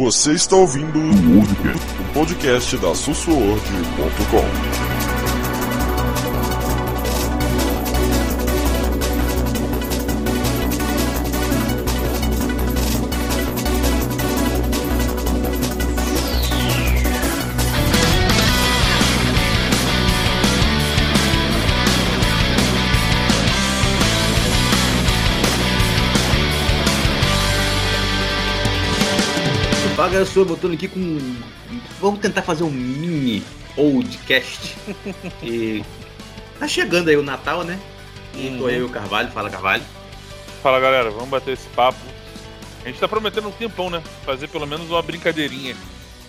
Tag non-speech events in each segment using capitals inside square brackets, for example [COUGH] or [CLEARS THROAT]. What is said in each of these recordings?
Você está ouvindo o podcast da Sussuord.com. Fala galera, eu sou botando aqui com. Vamos tentar fazer um mini podcast. [LAUGHS] e tá chegando aí o Natal, né? E tô Uhum. eu e o Carvalho, fala Carvalho. Fala galera, vamos bater esse papo. A gente tá prometendo um tempão, né? Fazer pelo menos uma brincadeirinha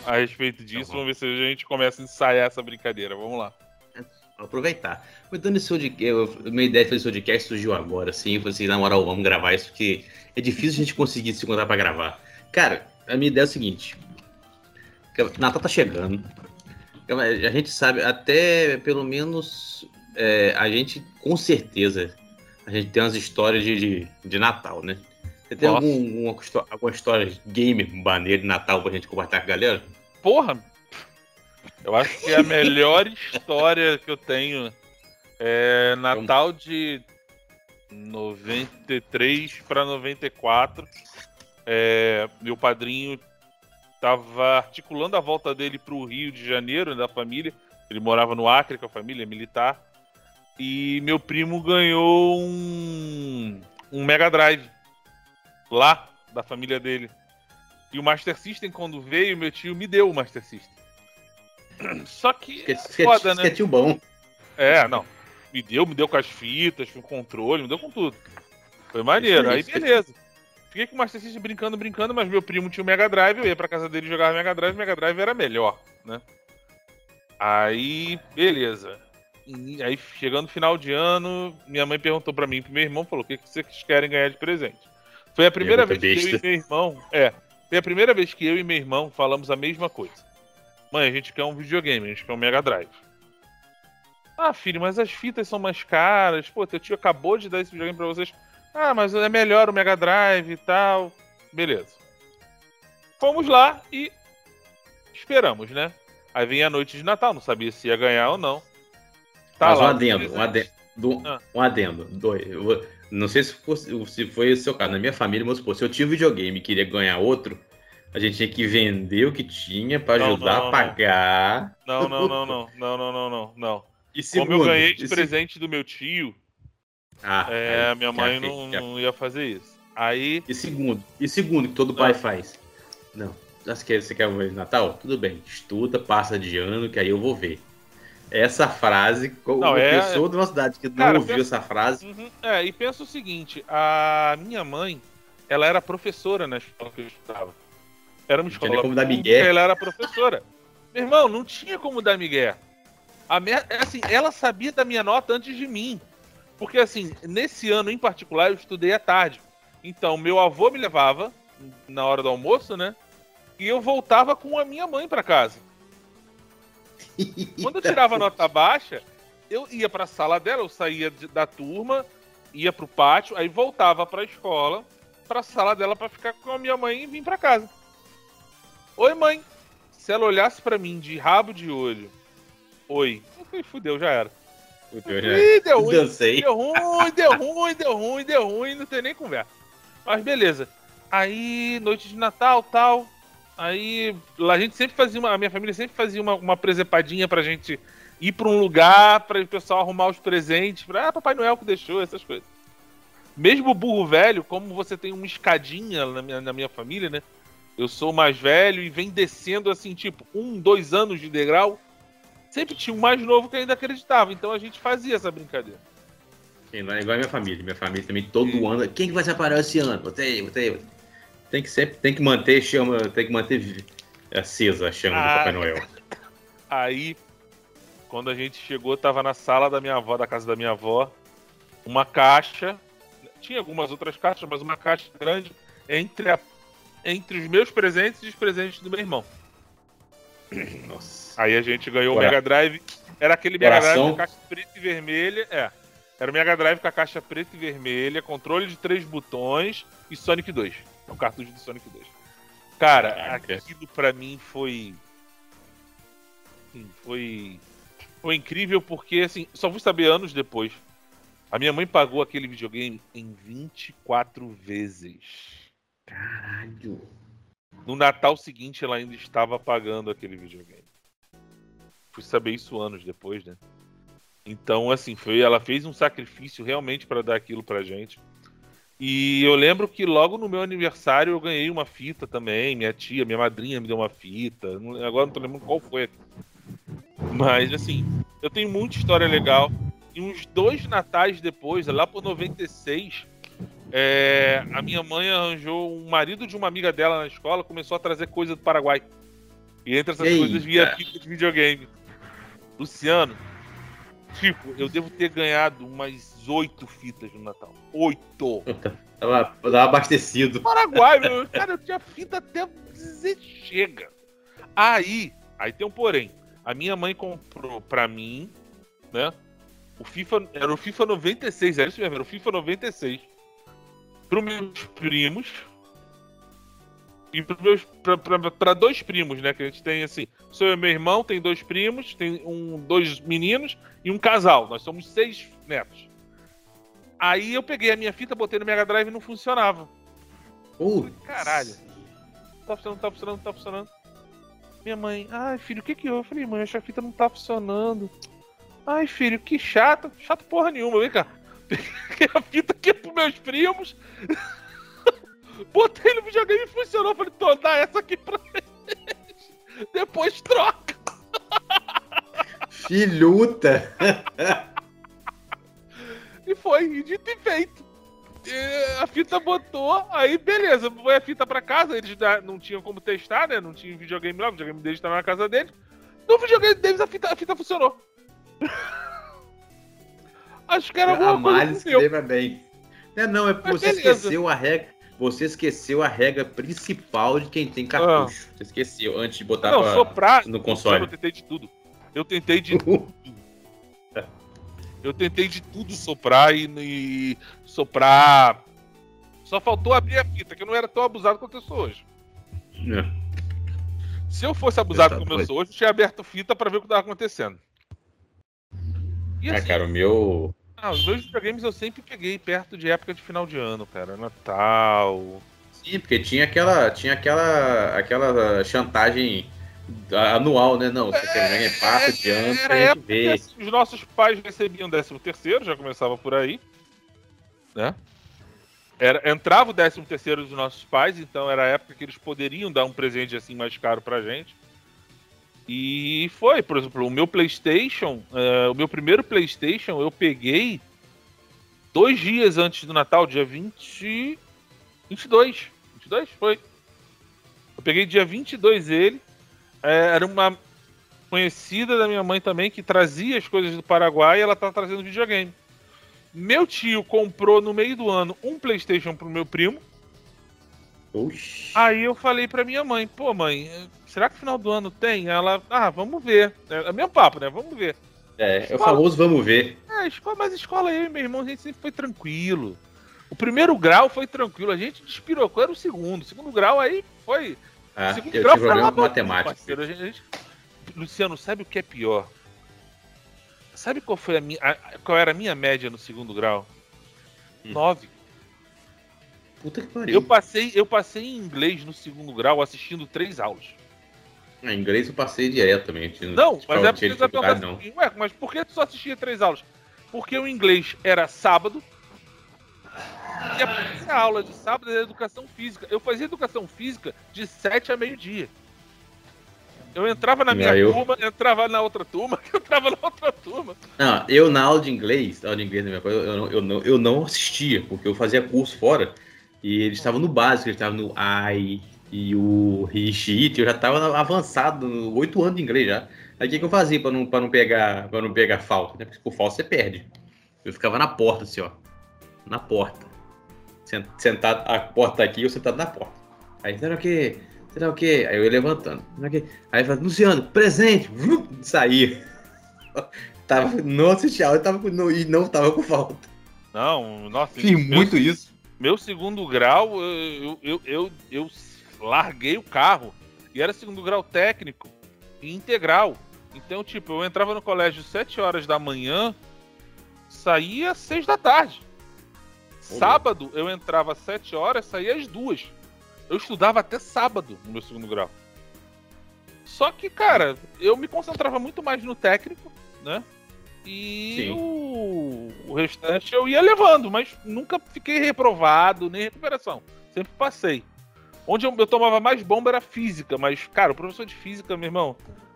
a respeito disso. Bom. vamos ver se a gente começa a ensaiar essa brincadeira. Vamos lá. Vou aproveitar. Comentando esse podcast, minha ideia de fazer esse podcast surgiu agora, assim. Eu falei assim, na moral, vamos gravar isso, porque é difícil a gente conseguir se encontrar pra gravar. Cara, a minha ideia é o seguinte: Natal tá chegando. A gente sabe, até pelo menos é, a gente, com certeza, a gente tem umas histórias de, de, de Natal, né? Você tem Nossa. algum, alguma, alguma história de game maneira de Natal pra gente compartilhar com a galera? Porra! Eu acho que a melhor [LAUGHS] história que eu tenho é Natal de 93 para 94. É, meu padrinho tava articulando a volta dele para o Rio de Janeiro, da família. Ele morava no Acre com a família militar. E meu primo ganhou um, um Mega Drive lá da família dele. E o Master System, quando veio, meu tio me deu o Master System. [CLEARS THROAT] Só que que é- é isso que é- foda, isso que é né? tio bom. É, não. Me deu, me deu com as fitas, com o controle, me deu com tudo. Foi maneiro. Aí Isso, isso. beleza. Fiquei com o Master System brincando, brincando, mas meu primo tinha o Mega Drive, eu ia pra casa dele jogar Mega Drive, Mega Drive era melhor, né? Aí, beleza. Aí, chegando no final de ano, minha mãe perguntou pra mim pro meu irmão, falou, o que, que vocês querem ganhar de presente? Foi a primeira vez que eu besta. e meu irmão... É, foi a primeira vez que eu e meu irmão falamos a mesma coisa. Mãe, a gente quer um videogame, a gente quer um Mega Drive. Ah, filho, mas as fitas são mais caras. Pô, teu tio acabou de dar esse videogame pra vocês. Ah, mas é melhor o Mega Drive e tal. Beleza. Fomos lá e esperamos, né? Aí vem a noite de Natal, não sabia se ia ganhar ou não. Tá mas lá, um adendo, um adendo, ah. um adendo. Dois, eu, não sei se, se foi o seu caso. Na minha família, vamos supor, se eu tive videogame e queria ganhar outro, a gente tinha que vender o que tinha para ajudar não, não, a pagar. Não, não, não, não, não, não, não, não. não. E segundo, Como eu ganhei de presente se... do meu tio, ah, é, aí, minha mãe não, não ia fazer isso. Aí, E segundo, e segundo que todo pai Ah. faz. Não. Você quer, você quer um de Natal? Tudo bem. Estuda, passa de ano, que aí eu vou ver. Essa frase, como Não, uma é- pessoa de uma cidade que não Cara, ouviu pensa- essa frase, Uhum, É, e pensa o seguinte, a minha mãe, ela era professora na escola que eu estudava. Era uma escola como dar migué. ela era professora. Meu irmão, não tinha como dar migué. A mer- é assim, ela sabia da minha nota antes de mim. Porque assim, nesse ano em particular eu estudei à tarde. Então, meu avô me levava na hora do almoço, né? E eu voltava com a minha mãe pra casa. Quando eu tirava nota baixa, eu ia pra sala dela, eu saía da turma, ia pro pátio, aí voltava pra escola, pra sala dela pra ficar com a minha mãe e vir pra casa. Oi, mãe. Se ela olhasse pra mim de rabo de olho, oi. Eu falei, fudeu, já era. Ih, deu ruim, dancei. deu ruim, deu ruim, deu ruim, deu ruim, não tem nem conversa. Mas beleza. Aí, noite de Natal, tal. Aí, a gente sempre fazia uma. A minha família sempre fazia uma, uma presepadinha pra gente ir pra um lugar, pra o pessoal arrumar os presentes. Pra, ah, Papai Noel que deixou, essas coisas. Mesmo o burro velho, como você tem uma escadinha na minha, na minha família, né? Eu sou o mais velho e vem descendo assim, tipo, um, dois anos de degrau. Sempre tinha um mais novo que ainda acreditava. Então a gente fazia essa brincadeira. Sim, não é igual a minha família. Minha família também todo Sim. ano. Quem que vai separar esse ano? Você, você. Tem que sempre, tem que manter chama, tem que manter acesa a chama do Ah. Papai Noel. [LAUGHS] Aí, quando a gente chegou, tava na sala da minha avó, da casa da minha avó, uma caixa. Tinha algumas outras caixas, mas uma caixa grande entre, a- entre os meus presentes e os presentes do meu irmão. [CLEARS THROAT] Nossa. Aí a gente ganhou o Mega Drive. Era aquele Mega Drive com a caixa preta e vermelha. É. Era o Mega Drive com a caixa preta e vermelha, controle de três botões e Sonic 2. O cartucho do Sonic 2. Cara, Caraca. aquilo pra mim foi. Sim, foi. Foi incrível porque, assim, só fui saber anos depois. A minha mãe pagou aquele videogame em 24 vezes. Caralho. No Natal seguinte, ela ainda estava pagando aquele videogame. Fui saber isso anos depois, né? Então, assim, foi, ela fez um sacrifício realmente para dar aquilo pra gente. E eu lembro que logo no meu aniversário eu ganhei uma fita também. Minha tia, minha madrinha me deu uma fita. Agora não tô lembrando qual foi. Mas, assim, eu tenho muita história legal. E uns dois natais depois, lá por 96, é, a minha mãe arranjou um marido de uma amiga dela na escola, começou a trazer coisa do Paraguai. E entre essas Eita. coisas via fita de videogame. Luciano, tipo, eu devo ter ganhado umas oito fitas no Natal. Oito! Tava, tava abastecido. Paraguai, meu. [LAUGHS] Cara, eu tinha fita até dizer chega. Aí, aí tem um porém. A minha mãe comprou pra mim, né? O FIFA, era o FIFA 96, era isso mesmo, era o FIFA 96. Pros meus primos. E pra dois primos, né? Que a gente tem assim. Sou eu e meu irmão, tem dois primos, tem um, dois meninos e um casal. Nós somos seis netos. Aí eu peguei a minha fita, botei no Mega Drive e não funcionava. Putz. Caralho. Não tá funcionando, não tá funcionando, não tá funcionando. Minha mãe, ai filho, o que que houve? Eu falei, mãe, essa fita não tá funcionando. Ai filho, que chato. Chato porra nenhuma, vem cá. [LAUGHS] A fita aqui pros meus primos. [LAUGHS] Botei no videogame e funcionou. Falei, tô, dá essa aqui pra eles. [LAUGHS] Depois troca. Filhuta. E foi, e dito e feito. E a fita botou, aí beleza, foi a fita pra casa, eles não tinham como testar, né? Não tinha videogame lá, o videogame deles tava na casa deles. No videogame deles a fita, a fita funcionou. Acho que era A alguma coisa Males que meu. lembra bem. Não, não, é porque Mas você beleza. esqueceu a regra. Você esqueceu a regra principal de quem tem cartucho. Você esqueceu antes de botar Ah. Não, pra- soprar. no Eu console. tentei de tudo. Eu tentei de [LAUGHS] Eu tentei de tudo soprar e, e soprar. Só faltou abrir a fita, que eu não era tão abusado quanto eu sou hoje. É. Se eu fosse abusado Eu tá como eu doido. sou hoje, eu tinha aberto fita pra ver o que tava acontecendo. E Ah, assim, cara, o meu. Ah, os meus videogames eu sempre peguei perto de época de final de ano, cara. Natal. Sim, porque tinha aquela, tinha aquela, aquela chantagem anual, né? Não, você quer ganhar passa de ano pra gente ver. assim, os nossos pais recebiam 13 terceiro, já começava por aí, né? Era, entrava o 13 terceiro dos nossos pais, então era a época que eles poderiam dar um presente assim mais caro pra gente. E foi, por exemplo, o meu PlayStation, eh, o meu primeiro PlayStation eu peguei dois dias antes do Natal, dia 20, 22. 22? Foi. Eu peguei dia 22 ele. eh, era uma conhecida da minha mãe também que trazia as coisas do Paraguai e ela tá trazendo videogame. Meu tio comprou no meio do ano um PlayStation pro meu primo. Oxi. Aí eu falei pra minha mãe, pô, mãe, será que final do ano tem? Ela, ah, vamos ver. É o mesmo papo, né? Vamos ver. É, é o famoso vamos ver. É, escola, mas escola eu e meu irmão, a gente sempre foi tranquilo. O primeiro grau foi tranquilo, a gente despirocou, era o segundo. O segundo grau aí foi. Ah, o segundo eu grau tive foi problema com matemática. parceiro, a gente- a gente- Luciano, sabe o que é pior? Sabe qual foi a minha. a- qual era a minha média no segundo grau? Hum. Nove. Puta que pariu. Eu passei, eu passei em inglês no segundo grau assistindo três aulas. Ah, em inglês eu passei direto também. Tinha- Não, tinha- mas é porque você vai dificuldade, não. assim, ué, mas por que tu só assistia três aulas? Porque o inglês era sábado. E a primeira aula de sábado era educação física. Eu fazia educação física de 7 a meio-dia. Eu entrava na minha eu- turma, entrava na outra turma, [LAUGHS] eu entrava na outra turma. Não, eu na aula de inglês, aula de inglês na minha coisa, eu, não- eu, não, eu não assistia, porque eu fazia curso fora e eles estavam no básico, eles estavam no I e o Rishit, eu já estava avançado, no oito anos de inglês já. Aí o que, que eu fazia para não, pra não, pegar, pra não pegar falta? Né? Porque por falta você perde. Eu ficava na porta, assim, ó. Na porta. Sen- Sentado, a porta tá aqui, eu sentado na porta. Aí, será o quê? Será o quê? Aí eu ia levantando. Será o quê? Aí eu falava, Luciano, presente! Vrum, Saía. [LAUGHS] Tava, não assistia aula e, tava, com- não, e não tava com falta. Não, nossa, Fiz muito isso. Meu segundo grau, eu, eu, eu, eu larguei o carro e era segundo grau técnico e integral. Então, tipo, eu entrava no colégio 7 horas da manhã, saía 6 da tarde. Sábado eu entrava às 7 horas, saía às 2. Eu estudava até sábado no meu segundo grau. Só que, cara, eu me concentrava muito mais no técnico, né? E o, o, restante eu ia levando, mas nunca fiquei reprovado, nem recuperação. Sempre passei. Onde eu, eu, tomava mais bomba era física, mas, cara, o professor de física, meu irmão,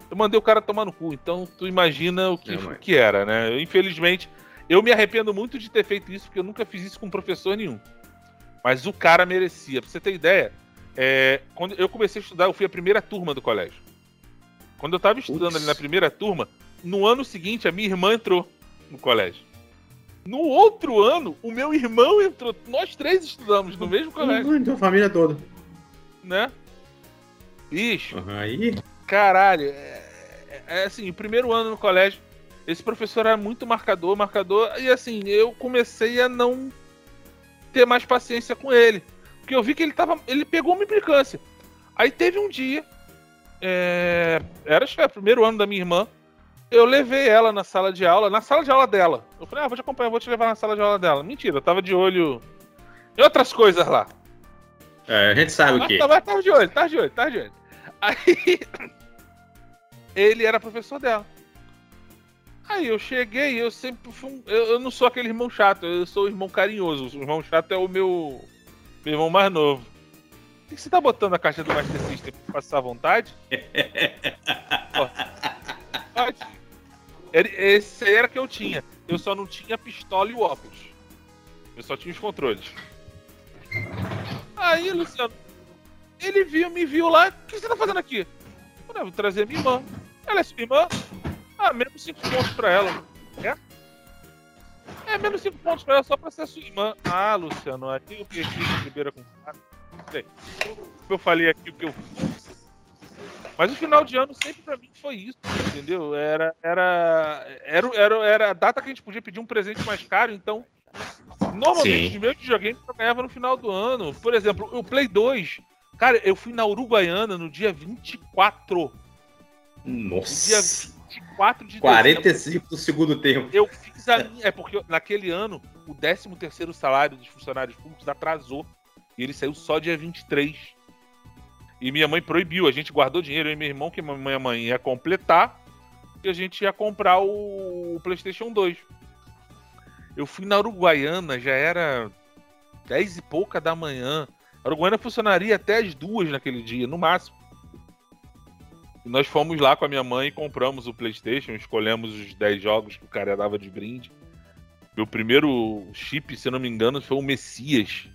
eu mandei o cara tomar no cu. Então, tu imagina o que, é, o que era, né? Eu, infelizmente, eu me arrependo muito de ter feito isso, porque eu nunca fiz isso com professor nenhum. Mas o cara merecia. Pra você ter ideia, é, quando eu comecei a estudar, eu fui a primeira turma do colégio. Quando eu tava estudando Ups. ali na primeira turma, no ano seguinte, a minha irmã entrou no colégio. No outro ano, o meu irmão entrou. Nós três estudamos no mesmo colégio. Então, a família toda. Né? Bicho. Uhum, aí? Caralho. É, é, é assim, o primeiro ano no colégio, esse professor era muito marcador, marcador. E assim, eu comecei a não ter mais paciência com ele. Porque eu vi que ele tava. Ele pegou uma implicância. Aí teve um dia. É, era acho que era o primeiro ano da minha irmã. Eu levei ela na sala de aula, na sala de aula dela. Eu falei, ah, vou te acompanhar, vou te levar na sala de aula dela. Mentira, eu tava de olho em outras coisas lá. É, a gente sabe o que. Tava, tava de olho, tava de olho, tava de olho. Aí. [LAUGHS] Ele era professor dela. Aí eu cheguei, eu sempre fui eu, eu, não sou aquele irmão chato, eu sou o irmão carinhoso. O irmão chato é o meu, meu irmão mais novo. Por que você tá botando a caixa do Master System pra passar à vontade? [LAUGHS] Pode. Esse era que eu tinha. Eu só não tinha pistola e o óculos. Eu só tinha os controles. Aí, Luciano, ele viu, me viu lá. O que você tá fazendo aqui? Ah, vou trazer minha irmã. Ela é sua irmã? Ah, menos 5 pontos pra ela. É? É, menos 5 pontos pra ela só pra ser sua irmã. Ah, Luciano, aí eu peguei de primeira com sei. Eu falei aqui o que eu. Mas o final de ano sempre pra mim foi isso, entendeu? Era, era, era, era, era a data que a gente podia pedir um presente mais caro, então. Normalmente Sim. os meus videogames eu ganhava no final do ano. Por exemplo, o Play 2. Cara, eu fui na Uruguaiana no dia 24. Nossa. Dia 24 de 45 dezembro. do segundo tempo. Eu fiz a minha. É porque naquele ano o 13 terceiro salário dos funcionários públicos atrasou. E ele saiu só dia 23. E minha mãe proibiu. A gente guardou dinheiro, eu e meu irmão, que minha mãe ia completar. E a gente ia comprar o, PlayStation 2. Eu fui na Uruguaiana, já era 10 e pouca da manhã. A Uruguaiana funcionaria até as duas naquele dia, no máximo. E nós fomos lá com a minha mãe e compramos o PlayStation, escolhemos os 10 jogos que o cara dava de brinde. Meu primeiro chip, se não me engano, foi o Messias.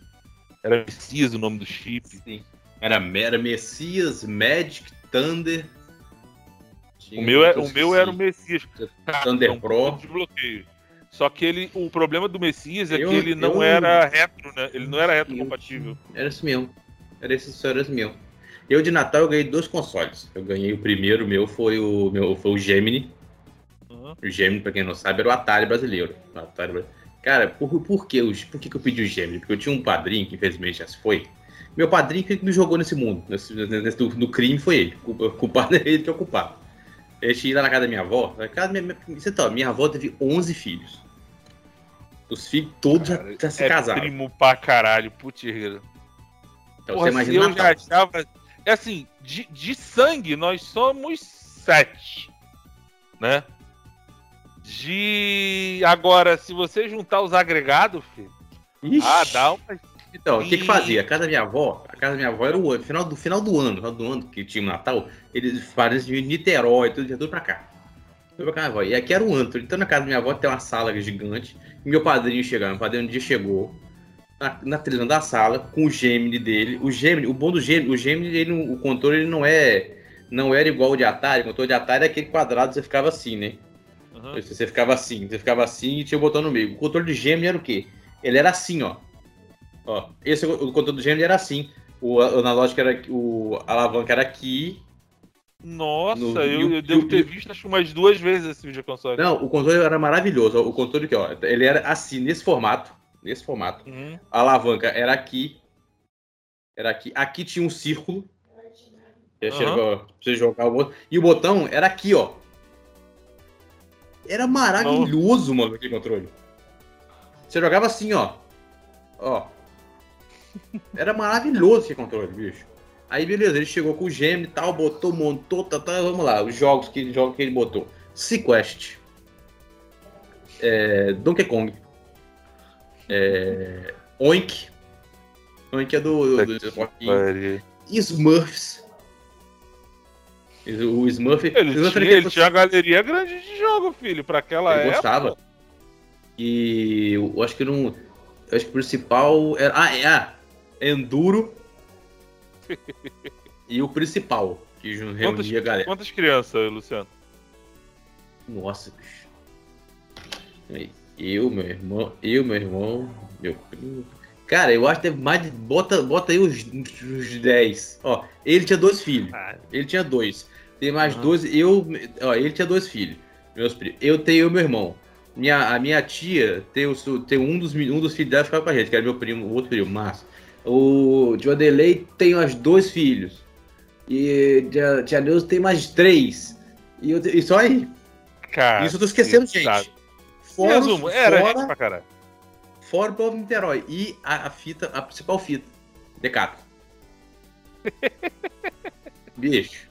Era Messias o nome do chip. Sim. Era, era Messias, Magic, Thunder. o meu, é, o meu era o Messias. Thunder um Pro. Desbloqueio. Só que ele, o problema do Messias é eu, que ele não eu... era retro, né? Ele não era retro compatível. Era isso mesmo. Era esse, era esse mesmo. Eu de Natal eu ganhei dois consoles. Eu ganhei o primeiro meu foi o meu foi o Gemini. Uhum. O Gemini, pra quem não sabe, era o Atari brasileiro. O Atari... Cara, por, por, que, por que, que eu pedi o Gemini? Porque eu tinha um padrinho, que infelizmente já se foi, meu padrinho que me jogou nesse mundo, nesse, nesse do, do, crime foi ele. O culpado [LAUGHS] é ele que é o culpado. Eu ia lá na casa da minha avó. Na casa da minha, você tá, minha avó teve 11 filhos. Os filhos todos Cara, já, já se é casaram. primo pra caralho, putirreiro. Então Porra, você imagina. Eu já achava. É assim, de, de sangue nós somos sete. Né? De. Agora, se você juntar os agregados, filho. Ixi. Ah, dá uma então, o que que fazia? A casa da minha avó, a casa da minha avó era o final do final do ano, final do ano que tinha o Natal, eles faziam de Niterói, tudo, tudo pra cá. Tudo pra cá, avó. E aqui era o antro. Então na casa da minha avó tem uma sala gigante. E meu padrinho chegava, meu padrinho um dia chegou na, na televisão da sala com o Gemini dele. O Gemini, o bom do Gemini, o Gemini, ele, o controle ele não é não era igual o de Atari. O controle de Atari é aquele quadrado, você ficava assim, né? Uhum. Você ficava assim, você ficava assim e tinha o botão no meio. O controle de Gemini era o quê? Ele era assim, ó. Ó, esse o controle do Gemini era assim. O analógico era o a alavanca era aqui. Nossa, no, eu, eu devo ter visto acho umas duas vezes esse vídeo console. Não, o controle era maravilhoso. O controle aqui, ó, ele era assim nesse formato, nesse formato. Uhum. A alavanca era aqui. Era aqui. Aqui tinha um círculo. Você jogar o botão. E o botão era aqui, ó. Era maravilhoso, mano, aquele controle. Você jogava assim, ó. Ó. Era maravilhoso esse controle, bicho. Aí, beleza, ele chegou com o gêmeo e tal, botou, montou, tá, tá, vamos lá, os jogos que, jogos que ele botou. Sequest. É, Donkey Kong. É, Oink. Oink é do, do, do. Smurfs. O Smurf. Ele, Smurf tinha, ele tinha uma galeria grande de jogo, filho, pra aquela Ele época. gostava. E eu acho que não. Eu acho que o principal era. Ah, é. Enduro. e o principal, que jun- Quantas, reunia a galera. quantas crianças, Luciano? Nossa, bicho. Eu, meu irmão, eu, meu irmão, meu primo. Cara, eu acho que teve mais de. Bota, bota aí os, os 10. Ó, ele tinha dois filhos. Ah, Ele tinha dois. Tem mais Aham. dois. Eu. Ó, ele tinha dois filhos. Meus primos. Eu tenho eu meu irmão. Minha, a minha tia tem, o, tem um, dos, um dos filhos dela ficava com a gente, que era meu primo, o outro primo, Márcio. O de Adelei tem mais dois filhos. E tia, tia Neuza tem mais três. E, eu, e só aí. cara. Isso eu tô esquecendo, gente. sabe. Fora, Resumo, era fora, gente pra caralho. fora o povo de Niterói. E a, a fita, a principal fita. Decato. [LAUGHS] Bicho.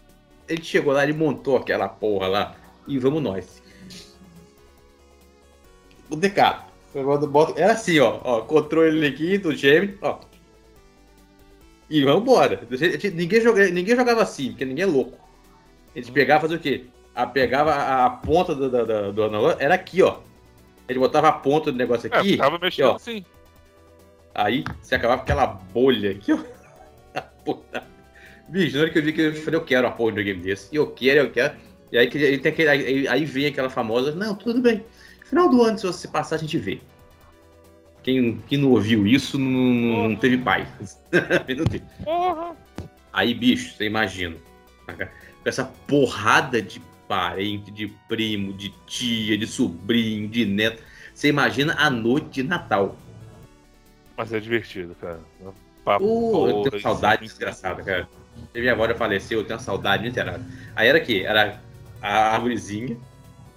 Ele chegou lá, ele montou aquela porra lá. E vamos nós. O boto- Era assim, ó. ó controle aqui do gêmeo, ó. E vambora. Ninguém, joga, ninguém jogava assim, porque ninguém é louco. Eles pegavam fazer o quê? A, pegava a, a ponta do, do, do, analógico, era aqui, ó. Ele botava a ponta do negócio É, aqui. tava mexendo ó. assim. Aí você acabava com aquela bolha aqui, ó. [LAUGHS] Puta. Bicho, na hora que eu vi que eu falei, eu quero uma porra de um game desse. E eu quero, eu quero. E aí, aí, tem aquele, aí, aí vem aquela famosa, não, tudo bem. Final do ano, se você passar, a gente vê. Quem, quem não ouviu isso não, não teve pai. Não teve. Aí, bicho, você imagina. Com essa porrada de parente, de primo, de tia, de sobrinho, de neto. Você imagina a noite de Natal. Mas é divertido, cara. Papo, Uh, eu tenho saudade desgraçada, cara. Se minha avó já faleceu, eu tenho uma saudade literária. Aí era o quê? Era a árvorezinha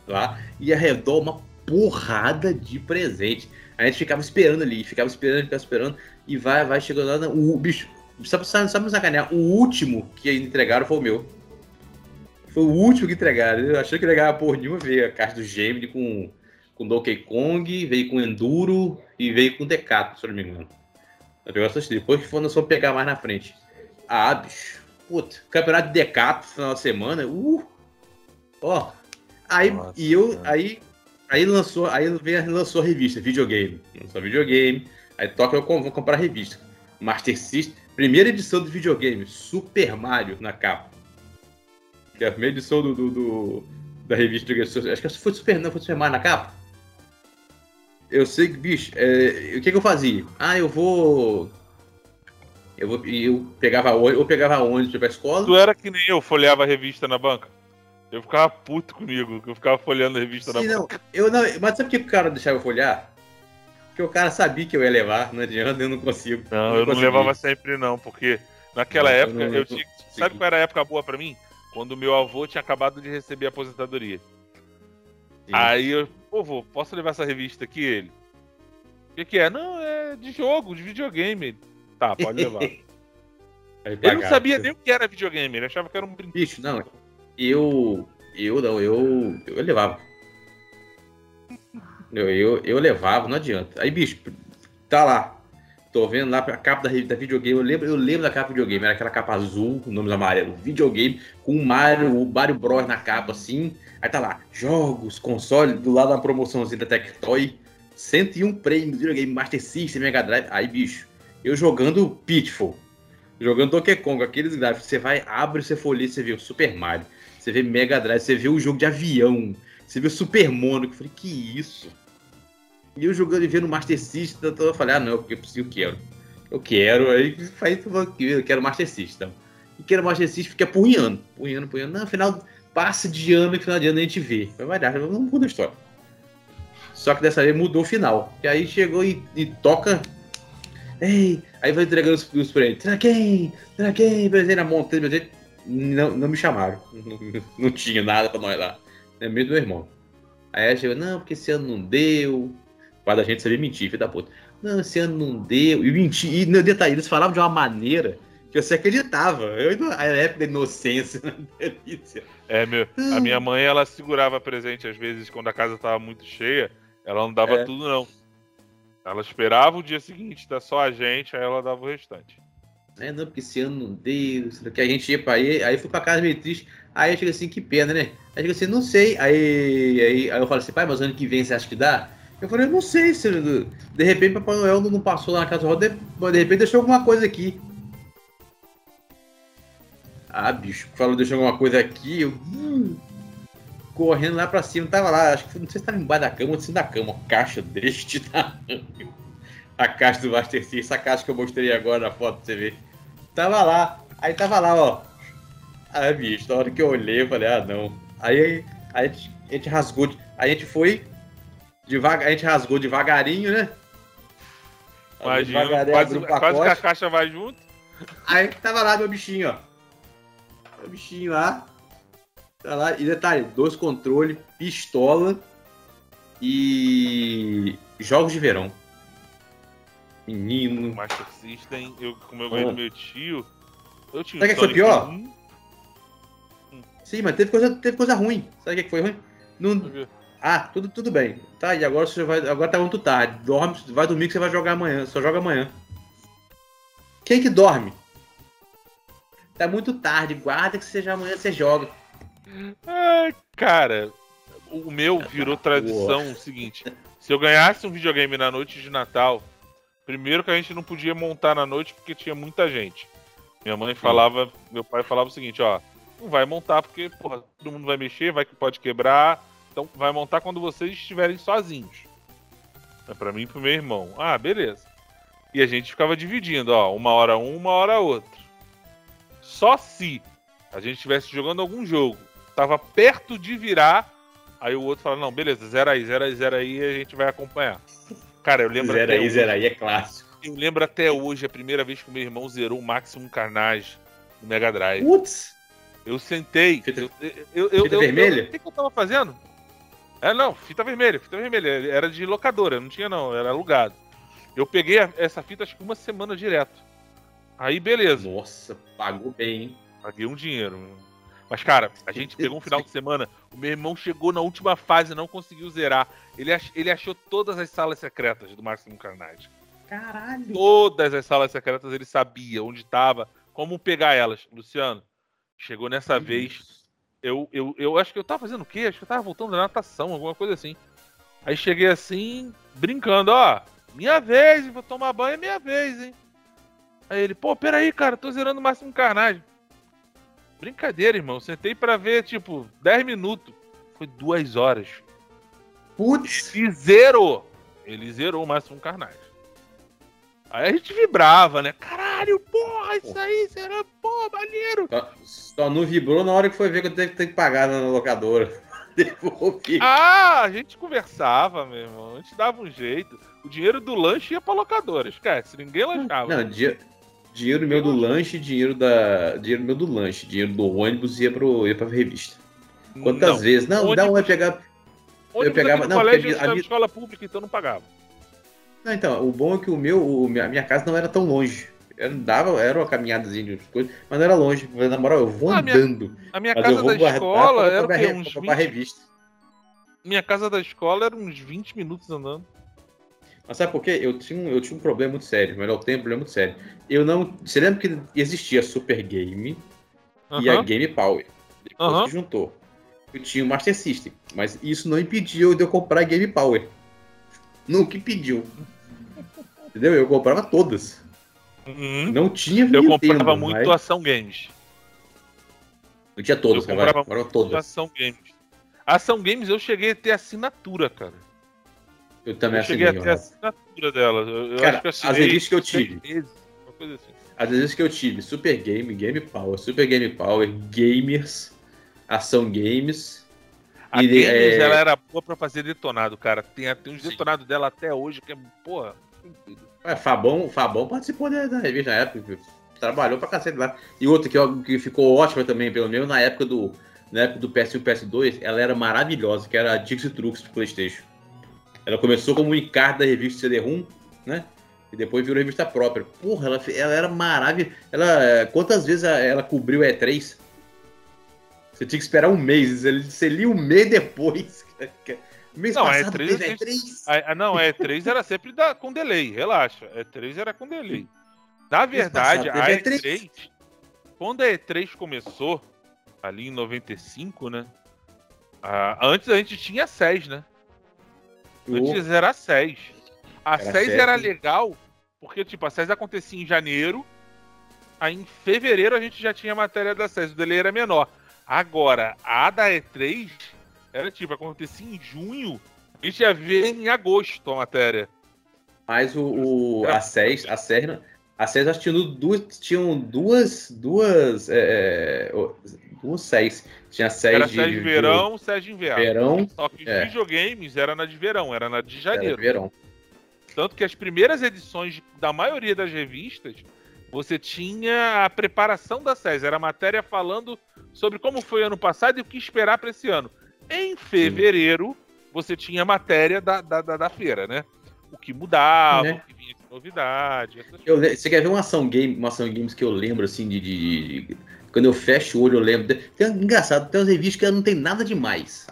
lá e ao redor uma porrada de presente. A gente ficava esperando ali, ficava esperando, ficava esperando e vai, vai chegando lá. O bicho, sabe, sabe, sabe me sacanear? O último que entregaram foi o meu. Foi o último que entregaram. Eu achei que entregava por nenhuma, veio a caixa do Gemini com, com Donkey Kong, veio com Enduro e veio com Decato, se eu não me engano. Negócio assim, depois que for, nós vamos pegar mais na frente. Ah, bicho. Puta, campeonato de Decato final de semana. Uh! Ó. Aí, Nossa, e eu, cara. aí, aí lançou, aí veio, lançou a revista, videogame. Lançou videogame. Aí toca, eu vou comprar a revista. Master System, primeira edição do videogame, Super Mario na capa. Que é a primeira edição do, do- do- da revista. Acho que foi Super, não, foi Super Mario na capa. Eu sei que, bicho, é, o que, que eu fazia? Ah, eu vou. Eu vou. Eu pegava ônibus, eu pegava ônibus pra escola. Tu era que nem eu, folheava a revista na banca. Eu ficava puto comigo, que eu ficava folheando a revista Sim, na não, eu não, mas sabe por que o cara deixava eu folhear? Porque o cara sabia que eu ia levar, não adianta, eu não consigo. Não, eu não consegui. levava sempre não, porque naquela Não, eu época não- eu eu tinha. Sabe qual era a época boa pra mim? Quando meu avô tinha acabado de receber a aposentadoria. Sim. Aí eu, pô, vô, posso levar essa revista aqui, ele? O que, que é? Não, é de jogo, de videogame. Tá, pode levar. [LAUGHS] Ele não sabia nem o que era videogame, ele achava que era um brinquedo. Bicho, não, eu. Eu não, eu. Eu levava. Eu, eu, eu levava, não adianta. Aí, bicho, tá lá. Tô vendo lá a capa da, da videogame. Eu lembro, eu lembro da capa do videogame. Era aquela capa azul, com nomes amarelos. Videogame, com o Mario, o Mario Bros na capa, assim. Aí tá lá, jogos, console, do lado da promoçãozinha da Tectoy. 101 prêmios, videogame, Master System, Mega Drive. Aí, bicho, eu jogando Pitfall. Jogando Donkey Kong, aqueles gráficos. Você vai, abre, você folheia, você vê o Super Mario. Você vê Mega Drive, você vê o jogo de avião. Você vê o Super Mono. Eu falei, que isso? E eu jogando e vendo Master System, eu falei, ah não, porque eu quero. Eu quero, aí falei, eu quero Master System. E quero Master System, fica punhando, punhando, punhando. Não, final, passa de ano e final de ano a gente vê. Vai dar, não muda a história. Só que dessa vez mudou o final. E aí chegou e, e toca. Ei, Aí vai entregando os, os presentes. Traquém, traquém, presente na montanha, presente. Não, não me chamaram. Não, [LAUGHS] não tinha nada pra nós lá. É mesmo do meu irmão. Aí ela chegou, não, porque esse ano não deu. Para a gente saber mentir, filho da puta. Não, esse ano não deu. E mentir. E no detalhe, eles falavam de uma maneira que você acreditava. Eu, a época da inocência, [LAUGHS] delícia. É, meu, a minha mãe, ela segurava presente às vezes quando a casa tava muito cheia. Ela não dava É. tudo, não. Ela esperava o dia seguinte, tá só a gente, aí ela dava o restante. É, não, porque esse ano não deu. Que a gente ia pra aí, aí fui pra casa meio triste. Aí eu cheguei assim, que pena, né? Aí eu cheguei assim, não sei. Aí, aí, aí eu falei assim, pai, mas ano que vem você acha que dá? Eu falei, não sei, se de repente Papai Noel não passou lá na casa do Roda, de repente deixou alguma coisa aqui. Ah, bicho, falou deixou alguma coisa aqui, eu hum, correndo lá pra cima, tava lá, acho que não sei se tava embaixo da cama ou em cima da cama, caixa deste [LAUGHS] tamanho. A caixa do Master System, essa caixa que eu mostrei agora na foto pra você ver. Tava lá, aí tava lá, ó. Ah, bicho, na hora que eu olhei, eu falei, ah, não. Aí, aí a, gente, a gente rasgou, de- aí a gente foi devagar, a gente rasgou devagarinho, né? Imagina, Devagarinho, quase, quase que a caixa vai junto. Aí tava lá meu bichinho, ó. Meu bichinho lá. Tá lá. E detalhe, dois controles, pistola e jogos de verão. Menino. Master System, eu, como eu ganhei do Ah. meu tio, eu tinha Sabe o que foi pior? 1, Sim, mas teve coisa, teve coisa ruim. Sabe o que foi ruim? Não, Ah, tudo, tudo bem. Tá, e agora você vai. Agora tá muito tarde. Dorme, vai dormir que você vai jogar amanhã. Só joga amanhã. Quem que dorme? Tá muito tarde, guarda que seja amanhã você joga. Ai, cara, o meu [LAUGHS] virou tradição o seguinte: se eu ganhasse um videogame na noite de Natal, primeiro que a gente não podia montar na noite porque tinha muita gente. Minha mãe falava, meu pai falava o seguinte, ó, não vai montar porque, porra, todo mundo vai mexer, vai que pode quebrar, então vai montar quando vocês estiverem sozinhos. É pra mim e pro meu irmão. Ah, beleza. E a gente ficava dividindo, ó, uma hora um, uma hora outro. Só se a gente estivesse jogando algum jogo, tava perto de virar, aí o outro fala, não, beleza, zera aí, zera aí, zera aí, a gente vai acompanhar. Cara, eu lembro Zera aí, zera aí, é clássico. eu lembro até hoje a primeira vez que o meu irmão zerou o Maximum Carnage no Mega Drive. Putz! Eu sentei. Fita- eu, eu, fita eu- vermelha? O que, que eu tava fazendo? É, não, fita vermelha, fita vermelha. Era de locadora, não tinha não, era alugado. Eu peguei a- essa fita acho que uma semana direto. Aí, beleza, Nossa, pagou bem, hein? paguei um dinheiro. Mas, cara, a gente pegou um final de semana, o meu irmão chegou na última fase e não conseguiu zerar. Ele, ach- ele achou todas as salas secretas do Maximum Carnage. Caralho! Todas as salas secretas ele sabia onde estava, como pegar elas. Luciano, chegou nessa vez, eu, eu, eu acho que eu tava fazendo o quê? Acho que eu tava voltando da natação, alguma coisa assim. Aí cheguei assim, brincando, ó, minha vez, vou tomar banho, é minha vez, hein? Aí ele, pô, peraí, cara, tô zerando o máximo carnagem. Brincadeira, irmão. Sentei pra ver, tipo, 10 minutos. Foi duas horas. Putz! E zerou. Ele zerou o máximo carnagem. Aí a gente vibrava, né? Caralho, porra, isso aí, será? Pô, maneiro. Só, só não vibrou na hora que foi ver que eu teve, que pagar na locadora. [LAUGHS] Devolvi. Ah, a gente conversava, meu irmão. A gente dava um jeito. O dinheiro do lanche ia pra locadora. Esquece, ninguém lanchava. Não, dinhe- dinheiro meu do lanche, dinheiro da. Dinheiro meu do lanche, dinheiro do ônibus ia, pro, ia pra revista. Quantas não. vezes? Não, Ônibus- um pegar. Ônibus pegava- aqui no não, colégio porque a eu estudava minha- escola pública, então não pagava. Não, então, o bom é que o meu, o, minha, a minha casa não era tão longe. Era, dava, era uma caminhadazinha de coisas, mas não era longe. Na moral, eu vou Ah, minha- andando. A minha mas casa eu vou da escola pra, era pra, pra, Uns pra, pra 20... revista. Minha casa da escola era uns 20 minutos andando. Mas sabe por quê? Eu tinha, um, eu tinha um problema muito sério, eu tenho um problema muito sério. Eu não. Você lembra que existia a Super Game e a. Game Power? Depois Aham. que juntou. Eu tinha o Master System, mas isso não impediu de eu comprar a Game Power. Nunca impediu. Entendeu? Eu comprava todas. Uhum. Não tinha Eu Nintendo, comprava muito mas- Ação Games. Eu tinha todas, eu cara. comprava Comprava todas. Ação Games. Ação Games eu cheguei a ter assinatura, cara. Eu também eu cheguei a assinei, ter a assinatura dela. Eu, Cara, acho que eu as assinei revistas que eu tive. Coisa assim. Às vezes que eu tive Super Game, Game Power, Super Game Power, Gamers, Ação Games. A E, Games, é, ela era boa pra fazer detonado, cara. Tem, tem uns detonados dela até hoje que é, porra, É, Fabão, Fabão participou da, da revista na época, trabalhou pra cacete lá. E outra que, que ficou ótima também, pelo menos na época do, na época do PS1 e PS2, ela era maravilhosa, que era a Dixie Trucks do Playstation. Ela começou como um encarte da revista CD-ROM, né? E depois virou revista própria. Porra, ela, ela era maravilhosa. Ela, quantas vezes a- ela cobriu E3? Você tinha que esperar um mês. Você lia um mês depois. [LAUGHS] Mês Não, a passado E3 teve a gente- E3. A, a- não, a E3 era sempre da, com delay, relaxa. A E3 era com delay. Na verdade, a passado teve E3, quando a E3 começou, ali em 95, né? ah, antes a gente tinha a SES, né? Antes era a SES. A Era SES era legal, porque, tipo, a SES acontecia em janeiro, aí em fevereiro a gente já tinha a matéria da SES, o delay era menor. Agora, a da E3 era, tipo, acontecia em junho, a gente ia ver em agosto a matéria. Mas o, o- a SES, a SES, a SES acho que tinha duas, tinham duas, duas, é, é, duas SES. Tinha a SES Era de, SES de verão, SES de inverno. verão, Só que os é. videogames era na de verão, era na de era janeiro. verão. Tanto que as primeiras edições da maioria das revistas, você tinha a preparação da SES. Era matéria falando sobre como foi ano passado e o que esperar para esse ano. Em fevereiro, você tinha a matéria da, da, da, da feira, né? O que mudava, Né? o que vinha de novidade. Eu você quer ver uma ação game, uma ação games que eu lembro assim de, de- de- quando eu fecho o olho eu lembro. Tem, engraçado, tem umas revistas que não tem nada demais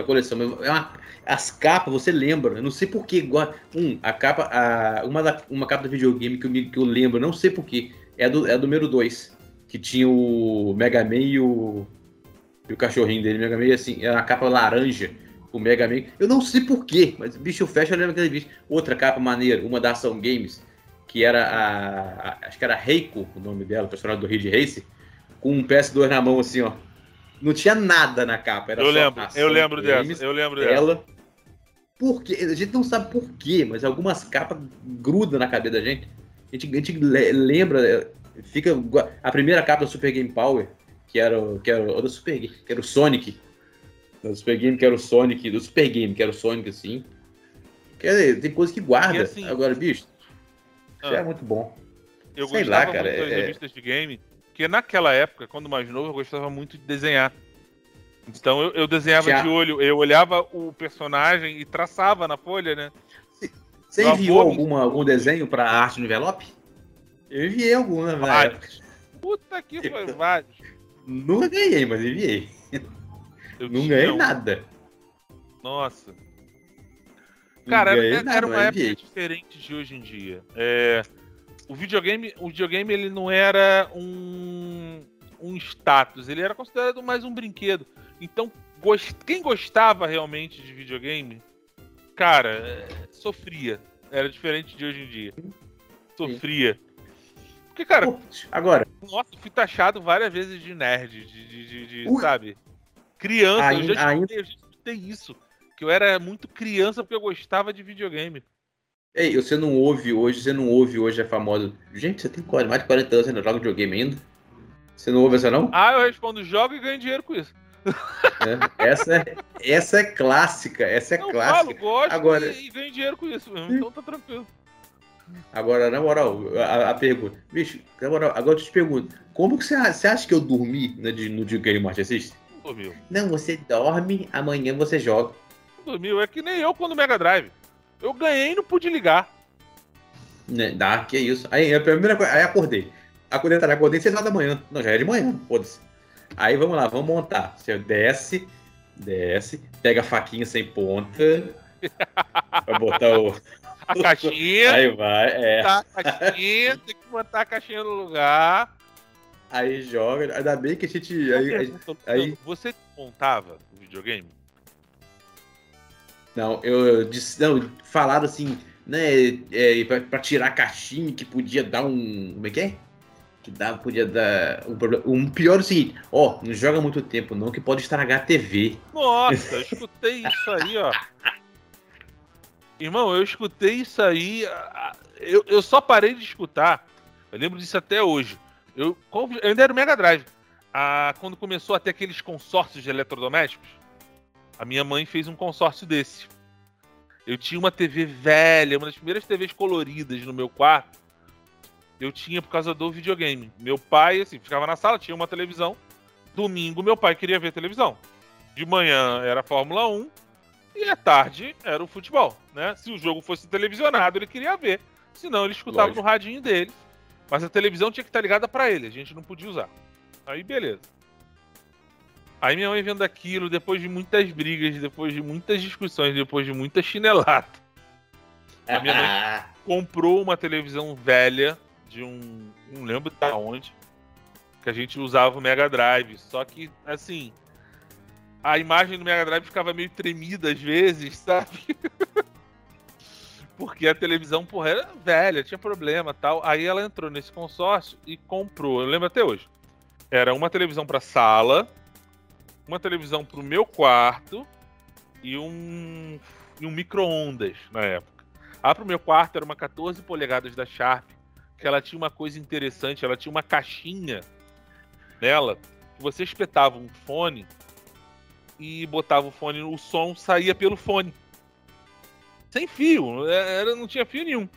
da coleção. é uma- as capas você lembra, eu não sei porquê. Um, a capa, a, uma, da- uma capa do videogame que eu, que eu lembro, não sei porquê, é do, é do número 2, que tinha o Mega Man e o, e o cachorrinho dele. Mega Man assim, era uma capa laranja. O Mega Man. Eu não sei porquê, mas bicho, eu fecho eu lembro aquela revista. Outra capa maneira, uma da Ação Games, que era a, a- Acho que era Reiko, o nome dela, personagem do Ridge Race, com um PS2 na mão assim, ó. Não tinha nada na capa. Era Eu lembro, eu lembro Games, dessa, eu lembro dessa. Ela. Por quê? A gente não sabe por quê, mas algumas capas grudam na cabeça da gente. A gente, a gente le- lembra, é, fica. A primeira capa do Super Game Power, que era, o- que era o do Super Game, que era o Sonic. Do Super Game, que era o Sonic, do Super Game, que era o Sonic, assim. Quer dizer, tem coisa que guarda. Assim- Agora, bicho, isso Ah. é muito bom. Eu Sei lá, cara, muito das é- revistas de game, porque naquela época, quando mais novo, eu gostava muito de desenhar. Então eu, eu desenhava Já. de olho, eu olhava o personagem e traçava na folha, né? Você enviou alguma, algum desenho pra arte no envelope? Eu enviei algum, né? época. Puta que foi vários. Nunca ganhei, mas enviei. Eu Não ganhei um. nada. Nossa. Cara, ganhei era, nada, era uma época enviei. diferente de hoje em dia. É, o videogame, o videogame ele não era um, um status, ele era considerado mais um brinquedo. Então, gos- quem gostava realmente de videogame, cara, é, sofria. Era diferente de hoje em dia. Sofria. Porque, cara, Agora, nossa, eu fui taxado várias vezes de nerd, de, de, de- de, sabe? Criança, eu Ainda- já ainda- escutei, eu já escutei isso. Que eu era muito criança porque eu gostava de videogame. Ei, você não ouve hoje, você não ouve hoje a famosa. Gente, você tem mais de 40 anos, você não joga videogame ainda? Você não ouve essa, não? Ah, eu respondo jogo e ganho dinheiro com isso. É, Essa, é, essa é clássica, essa é Não clássica. falo, gosto Agora- e, e ganho dinheiro com isso mesmo. Então tá tranquilo. Agora, na moral, a, a pergunta. Bicho, na moral, agora eu te pergunto: como que você, você acha que eu dormi né, de- no dia que ele Master System? Não dormiu. Não, você dorme, amanhã você joga. Não dormiu. É que nem eu quando Mega Drive. Eu ganhei e não pude ligar. Né? Dá, que isso. Aí a primeira coisa, aí acordei. Acordei, tá, acordei 6 horas da manhã. Não, já é de manhã, foda-se. Aí vamos lá, vamos montar. Você desce, desce, pega a faquinha sem ponta. [LAUGHS] pra botar o. A caixinha, Aí vai, é. tá, a caixinha, tem que botar a caixinha no lugar. Aí joga. Ainda bem que a gente. Aí, aí- aí- Você montava o videogame? Não, eu disse. Não, falaram assim, né? É, pra, pra tirar a caixinha que podia dar um. Como é que é? Que dava, podia dar um problema. Um pior é o seguinte, ó, não joga muito tempo, não, que pode estragar a TV. Nossa, eu escutei isso aí, ó. Irmão, eu escutei isso aí. Eu, eu só parei de escutar. Eu lembro disso até hoje. Eu, eu ainda era o Mega Drive. Ah, quando começou a ter aqueles consórcios de eletrodomésticos, a minha mãe fez um consórcio desse. Eu tinha uma TV velha, uma das primeiras TVs coloridas no meu quarto. Eu tinha por causa do videogame. Meu pai, assim, ficava na sala, tinha uma televisão. Domingo, meu pai queria ver televisão. De manhã era Fórmula 1 e à tarde era o futebol, né? Se o jogo fosse televisionado, ele queria ver. Senão, ele escutava Lógico. no radinho dele. Mas a televisão tinha que estar ligada para ele, a gente não podia usar. Aí, beleza. Aí minha mãe vendo aquilo, depois de muitas brigas, depois de muitas discussões, depois de muita chinelada. A minha mãe [LAUGHS] comprou uma televisão velha de um. Não lembro de onde. Que a gente usava o Mega Drive. Só que, assim. A imagem do Mega Drive ficava meio tremida às vezes, [LAUGHS] sabe? Porque a televisão, porra, era velha, tinha problema tal. Aí ela entrou nesse consórcio e comprou. Eu lembro até hoje. Era uma televisão para sala, uma televisão pro meu quarto e um, e um micro-ondas na época. A pro meu quarto era uma 14 polegadas da Sharp, que ela tinha uma coisa interessante, ela tinha uma caixinha nela, que você espetava um fone e botava o fone, o som saía pelo fone. Sem fio, é, era, não tinha fio nenhum.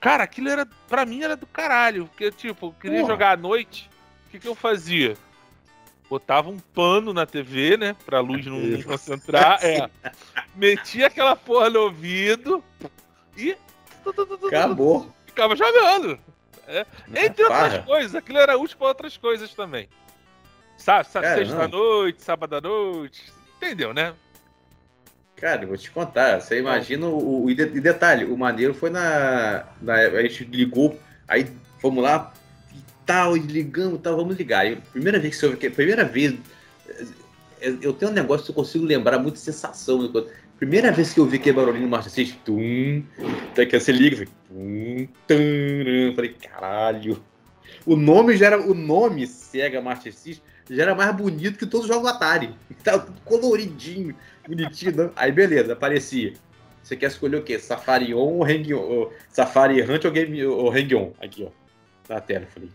Cara, aquilo era, pra mim era do caralho, porque, tipo, eu queria Porra. jogar à noite, o que, que eu fazia? Botava um pano na TV, né? Pra luz não, não concentrar. É. [LAUGHS] Metia aquela porra no ouvido e. Acabou. Ficava jogando. É. Entre outras coisas, aquilo era útil para outras coisas também. Sa Sexta-noite, sábado à noite. Entendeu, né? Cara, vou te contar. Você imagina o, o, e detalhe, o maneiro foi na, na. A gente ligou, aí fomos lá, tal, e ligamos, tal, vamos ligar. E primeira vez que você ouve, primeira vez, eu tenho um negócio que eu consigo lembrar muito sensação. Primeira vez que eu vi aquele barulhinho no Master System, tum, até que você liga, tum, tum, falei, caralho. O nome já era, o nome Sega Master System já era mais bonito que todos os jogos do Atari. [LAUGHS] Tava tudo coloridinho, bonitinho. Não? Aí beleza, aparecia. Você quer escolher o quê? Safari On ou Hang On? Safari Hunt ou, Game, ou Hang On? Aqui, ó. Na tela, falei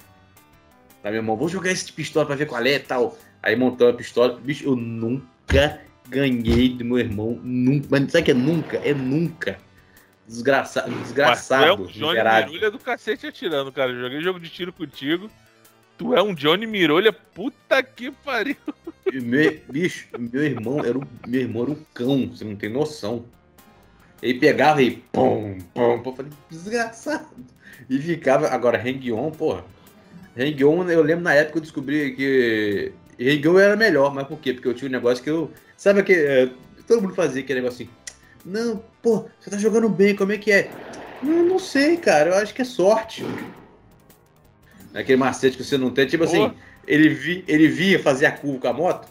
na minha mão, vou jogar esse de pistola pra ver qual é e tal. Aí montou a pistola. Bicho, eu nunca ganhei do meu irmão. Nunca. Mas sabe que é nunca? É nunca. Desgraça, desgraçado. Mas tu é um Johnny do cacete atirando, cara. Eu joguei jogo de tiro contigo. Tu é um Johnny Mirolha, puta que pariu. Meu, bicho, meu irmão era um, meu irmão era um cão, você não tem noção. Ele pegava e pum, pum, pum, falei, desgraçado. E ficava, agora, hang-on, porra, Hang-On, eu lembro na época eu descobri que Hang-On era melhor, mas por quê? Porque eu tinha um negócio que eu. Sabe que é, todo mundo fazia aquele negócio assim. Não, pô, você tá jogando bem, como é que é? Não, não sei, cara, eu acho que é sorte. Aquele macete que você não tem, tipo assim, ele, vi, ele via fazer a curva com a moto,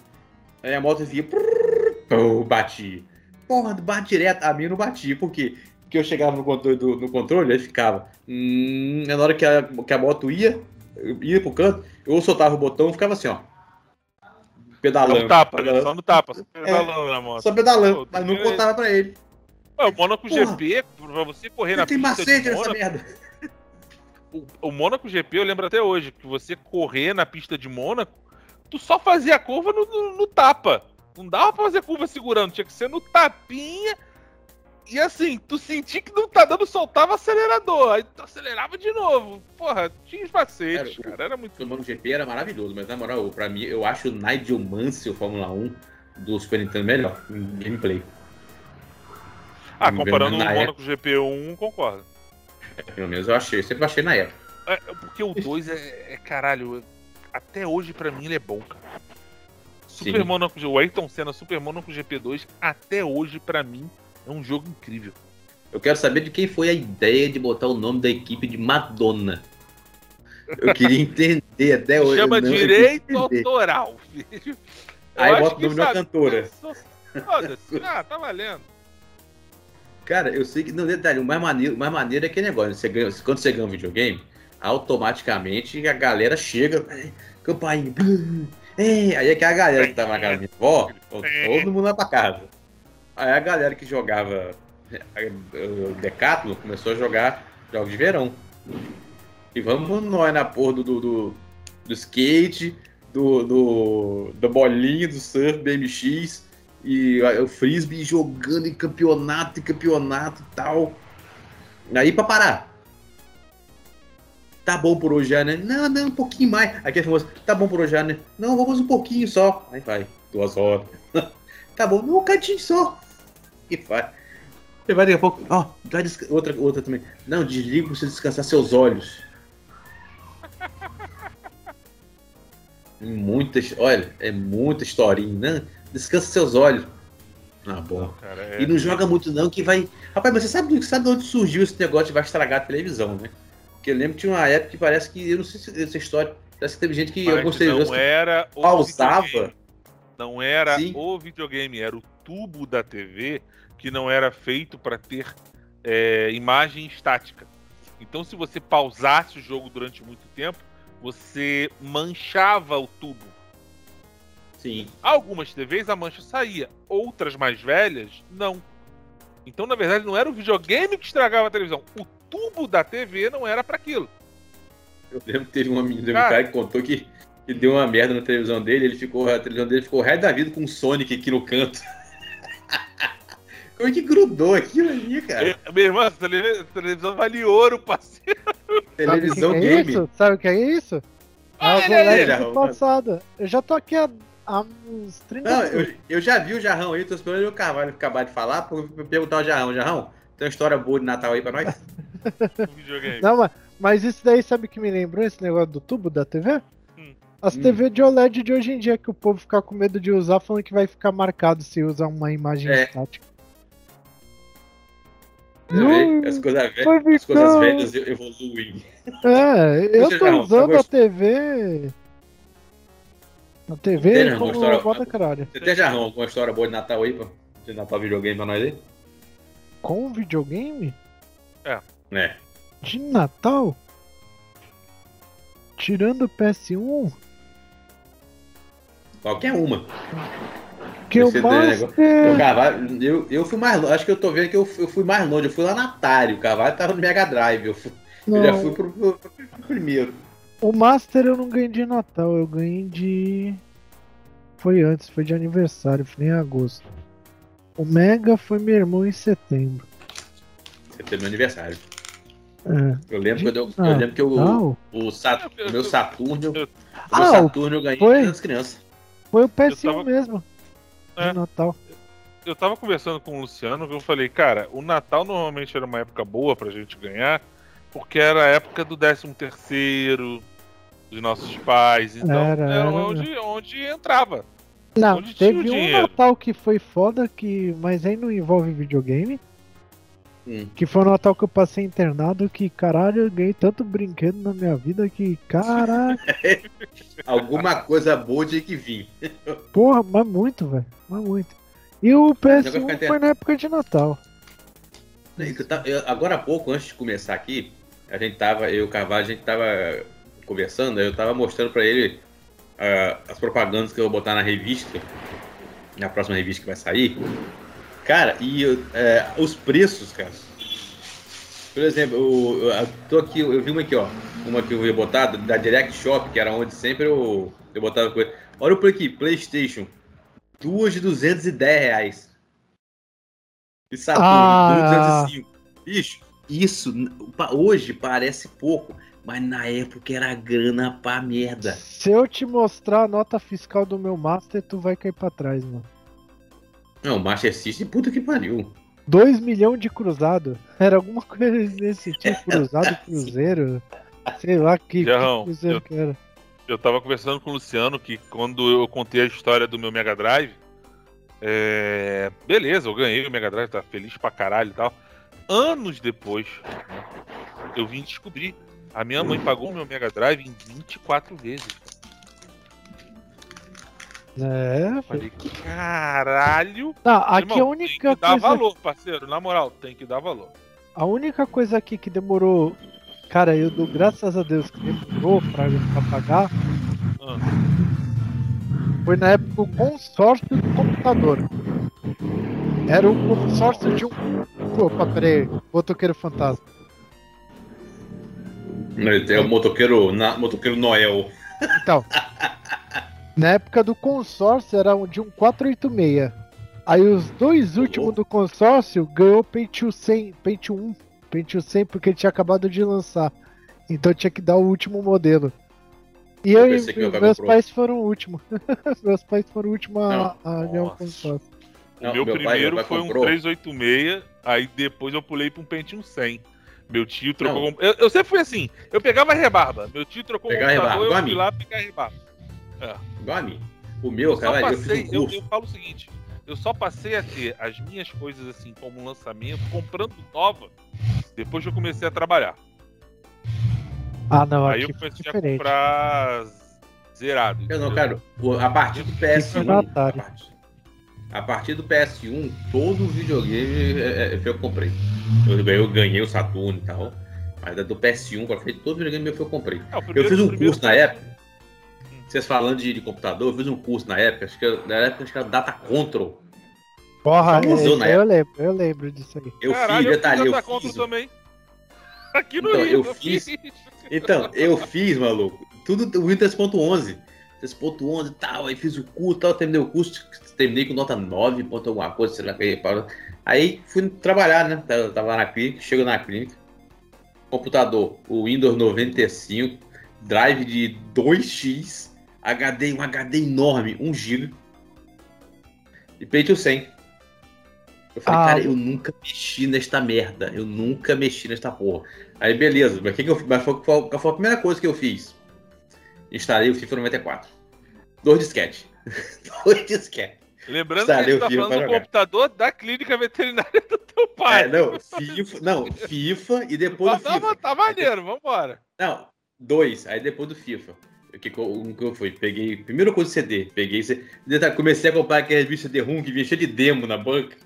aí a moto via, prrr, batia. Porra, bate direto, a minha não batia, por quê? Porque eu chegava no controle, do, no controle aí ficava. Hum, na hora que a, que a moto ia, ia pro canto, eu soltava o botão e ficava assim, ó. Pedalando. Só no tapa, pedalando. Né? só no tapa, só pedalando é, na moto. Só pedalando, Pô, mas não contava pra ele. Ué, o Monaco Porra, GP, pra você correr na tem pista macete de Mônaco, merda. [LAUGHS] O, o Mônaco GP, eu lembro até hoje, que você correr na pista de Mônaco, tu só fazia a curva no, no, no tapa. Não dava pra fazer curva segurando, tinha que ser no tapinha e assim, tu sentia que não tá dando, soltava acelerador. Aí tu acelerava de novo. Porra, tinha os macetes, cara. cara. Era muito. O MotoGP era maravilhoso, mas na moral, pra mim, eu acho o Nigel Mansell Fórmula 1 do Super Nintendo melhor em gameplay. Ah, comparando o Monaco GP1, concordo. É, pelo menos eu achei, sempre achei na época. É, porque o 2 é, é, caralho, até hoje pra mim ele é bom, cara. Super Sim. Monaco, o Ayrton Senna Super Monaco GP2, até hoje pra mim é um jogo incrível. Eu quero saber de quem foi a ideia de botar o nome da equipe de Madonna. Eu queria [LAUGHS] entender até hoje. Chama não, direito autoral, [LAUGHS] filho. Eu Aí bota o nome da cantora. Foda-se. Ah, tá valendo. Cara, eu sei que, no detalhe, o mais maneiro, o mais maneiro é aquele negócio. Você ganha, quando você ganha um videogame, automaticamente a galera chega, campainha, [LAUGHS] é, aí é que a galera que tava na casa da minha avó, todo mundo vai pra casa. Aí a galera que jogava eh, Decathlon começou a jogar jogos de verão. E vamos nós na porra do, do, do, skate, do, do, do bolinho, do surf, BMX E o frisbee jogando em campeonato e campeonato e tal. Aí pra parar. Tá bom por hoje né? Não, não, um pouquinho mais. Aqui é famoso, tá bom por hoje né? Não, vamos um pouquinho só. Aí vai, duas horas. Tá não, um cantinho só. E vai. Você vai daqui a pouco. Ó, oh, outra, outra também. Não, desliga pra você descansar seus olhos. Muitas. Olha, é muita historinha, né? Descansa seus olhos. Ah, bom. Cara, é... E não joga muito, não, que vai. Rapaz, mas você sabe, sabe de onde surgiu esse negócio de vai estragar a televisão, né? Porque eu lembro que tinha uma época que parece que. Eu não sei se essa história. Parece que teve gente que. eu gostei não era pausava. Não era Sim. o videogame, era o tubo da TV que não era feito para ter é, imagem estática. Então, se você pausasse o jogo durante muito tempo, você manchava o tubo. Sim. Algumas TVs a mancha saía, outras mais velhas, não. Então, na verdade, não era o videogame que estragava a televisão. O tubo da TV não era para aquilo. Eu lembro que teve uma menina, cara, um cara que contou que, que deu uma merda na televisão dele, ele ficou, a televisão dele ficou o resto da vida com o Sonic aqui no canto. [LAUGHS] Como é que grudou aquilo ali, cara? Meu irmão, essa televisão vale ouro, parceiro. [LAUGHS] Televisão que é game. Isso? Sabe o que é isso? Ah, é LED passado. Eu já tô aqui há, há uns 30 Não, eu, eu, já vi o Jarrão aí, tô esperando o Carvalho acabar de falar pra perguntar ao Jarrão. Jarrão, tem uma história boa de Natal aí pra nós? [LAUGHS] Não, mas, mas isso daí sabe que me lembrou esse negócio do tubo da TV? As hum. TV de OLED de hoje em dia que o povo fica com medo de usar, falando que vai ficar marcado se usar uma imagem é. estática. Não, as coisas, velhas, as coisas velhas evoluem. É, eu tô usando a TV. A TV tem, como história, bota caralho. Você tem já alguma história boa de Natal aí, pô? De Natal videogame pra nós aí? Com videogame? É. É. De Natal? Tirando o PS1? Qualquer uma. Que o Master... o Carvalho, eu, eu fui mais longe. Acho que eu tô vendo que eu, eu fui mais longe. Eu fui lá na Atari. O Carvalho tava no Mega Drive. Eu, fui, eu já fui pro, pro, pro, primeiro. O Master eu não ganhei de Natal. Eu ganhei de. Foi antes, foi de aniversário. Foi em agosto. O Mega foi meu irmão em setembro. Setembro meu aniversário. É. Eu lembro, de... eu, eu, lembro que o, o, Sat, o meu Saturno. Eu, ah, o Saturno eu ganhei foi, das crianças. Foi o PS1 tava... mesmo. É. Natal. Eu tava conversando com o Luciano que eu falei, cara, o Natal normalmente era uma época boa pra gente ganhar, porque era a época do 13 terceiro, dos nossos pais, então era, era, era. Onde, onde entrava. Não, onde teve um Natal que foi foda, que, mas aí não envolve videogame. Hum. Que foi o Natal que eu passei internado, que caralho, eu ganhei tanto brinquedo na minha vida que, caralho. [LAUGHS] Alguma coisa boa de que vir. [LAUGHS] Porra, mas muito, velho. Mas muito. E o PS1 foi na época de Natal. Agora há pouco, antes de começar aqui, a gente tava, eu e o Carvalho, a gente tava conversando, eu tava mostrando pra ele uh, as propagandas que eu vou botar na revista, na próxima revista que vai sair. Cara, e uh, os preços, cara. Por exemplo, eu, eu, tô aqui, eu vi uma aqui, ó. Uma que eu ia botar da Direct Shop, que era onde sempre eu, eu botava coisa. Olha o aqui, PlayStation. Duas de 210 reais. E Saturno, ah. 205. Bicho, isso hoje parece pouco, mas na época era grana pra merda. Se eu te mostrar a nota fiscal do meu Master, tu vai cair pra trás, mano. Não, Master System, puta que pariu. 2 milhões de cruzado. [LAUGHS] Era alguma coisa desse tipo, cruzado, cruzeiro. Sei lá que, Jarrão, que cruzeiro eu, que era. Eu tava conversando com o Luciano que quando eu contei a história do meu Mega Drive, é... beleza, eu ganhei o Mega Drive, tá feliz pra caralho e tal. Anos depois, né, eu vim descobrir. A minha mãe pagou o meu Mega Drive em 24 vezes. É. Falei, caralho. Tá, aqui Irmão, a única tem que dar valor, parceiro. Na moral, tem que dar valor. A única coisa aqui que demorou. Cara, eu dou graças a Deus que demorou pra, pra pagar. Ah. Foi na época o consórcio do computador. Era o consórcio de um. Opa, peraí, motoqueiro fantasma. É o motoqueiro, na, motoqueiro Noel. Então, [LAUGHS] Na época do consórcio era de um 486. Aí os dois últimos do consórcio ganhou Pentium 100, Pentium 1, Pentium 100 porque ele tinha acabado de lançar. Então tinha que dar o último modelo. E eu, Eu e meu pai meus comprou. pais foram o último. [LAUGHS] meus pais foram o último a, Não. a ganhar o consórcio. O Não, meu, meu pai- primeiro meu pai foi comprou. um 386, aí depois eu pulei pra um Pentium 100. Meu tio trocou. Eu, eu sempre fui assim, eu pegava a rebarba. Meu tio trocou o Pegava a computador, rebarba, eu fui lá pegar a rebarba. Igual a mim. O meu, Eu cara, eu passei, fiz um eu, curso. eu falo o seguinte, eu só passei a ter as minhas coisas assim como lançamento, comprando nova, depois que eu comecei a trabalhar. Ah, não, Aí eu comecei a diferente. comprar zerado. Eu não, cara, a partir do Isso foi PS1. no A partir, a partir do PS1, todo videogame é, é, foi eu comprei. Eu ganhei, eu ganhei o Saturno e tal. Mas do PS1 pra frente, todo videogame meu foi eu comprei. É, Eu fiz um curso na época. Vocês falando de, de computador, eu fiz um curso na época, acho que eu- na época acho que era Data Control. Porra, Famosão é, na eu lembro, eu lembro disso aí. Eu Caralho, fiz, eu detalhe, fiz eu conta fiz. também. [LAUGHS] Aqui no Então, Rio, eu fiz- Então, eu fiz, maluco, tudo o Windows 3.11. 3.11 e tal, aí fiz o curso e tal, terminei o curso, terminei com nota 9, ponto alguma coisa, sei lá, que aí, fui trabalhar, né, tava tava lá na clínica, chego na clínica, computador, o Windows 95, drive de 2x, HD, um HD enorme, 1 GB, e Pentium 100. Eu falei, Ah, cara, eu nunca mexi nesta merda, eu nunca mexi nesta porra. Aí beleza, mas, que que eu, mas foi, foi- foi a primeira coisa que eu fiz. Instalei o FIFA 94. Dois disquete. [LAUGHS] Dois disquete. Lembrando que a Instalei gente o tá FIFA falando do computador da clínica veterinária do teu pai. É, não, FIFA, não, FIFA e depois Tá, do tá, FIFA. tá maneiro, vambora. Não, dois, aí depois do FIFA. O que, um que eu fui? Peguei, primeira coisa de CD, peguei, comecei a comprar aquela revista CD-ROM que vinha cheia de demo na banca.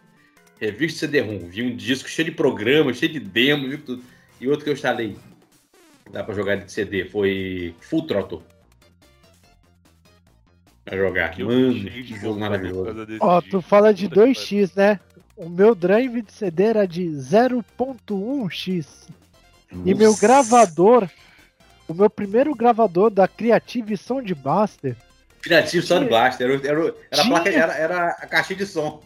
Revista CD-ROM, vinha um disco cheio de programas, cheio de demo, viu tudo. E outro que eu instalei, dá pra jogar de CD, foi Full Throttle. Pra jogar. Que Mano, cheio que de jogo maravilhoso. Ó, tu fala de Puta que 2x, né? O meu drive de CD era de 0.1x. E meu gravador, o meu primeiro gravador da Creative Soundbuster, Criativo Sound Blaster, era, era, era, a placa, era, era a caixinha de som.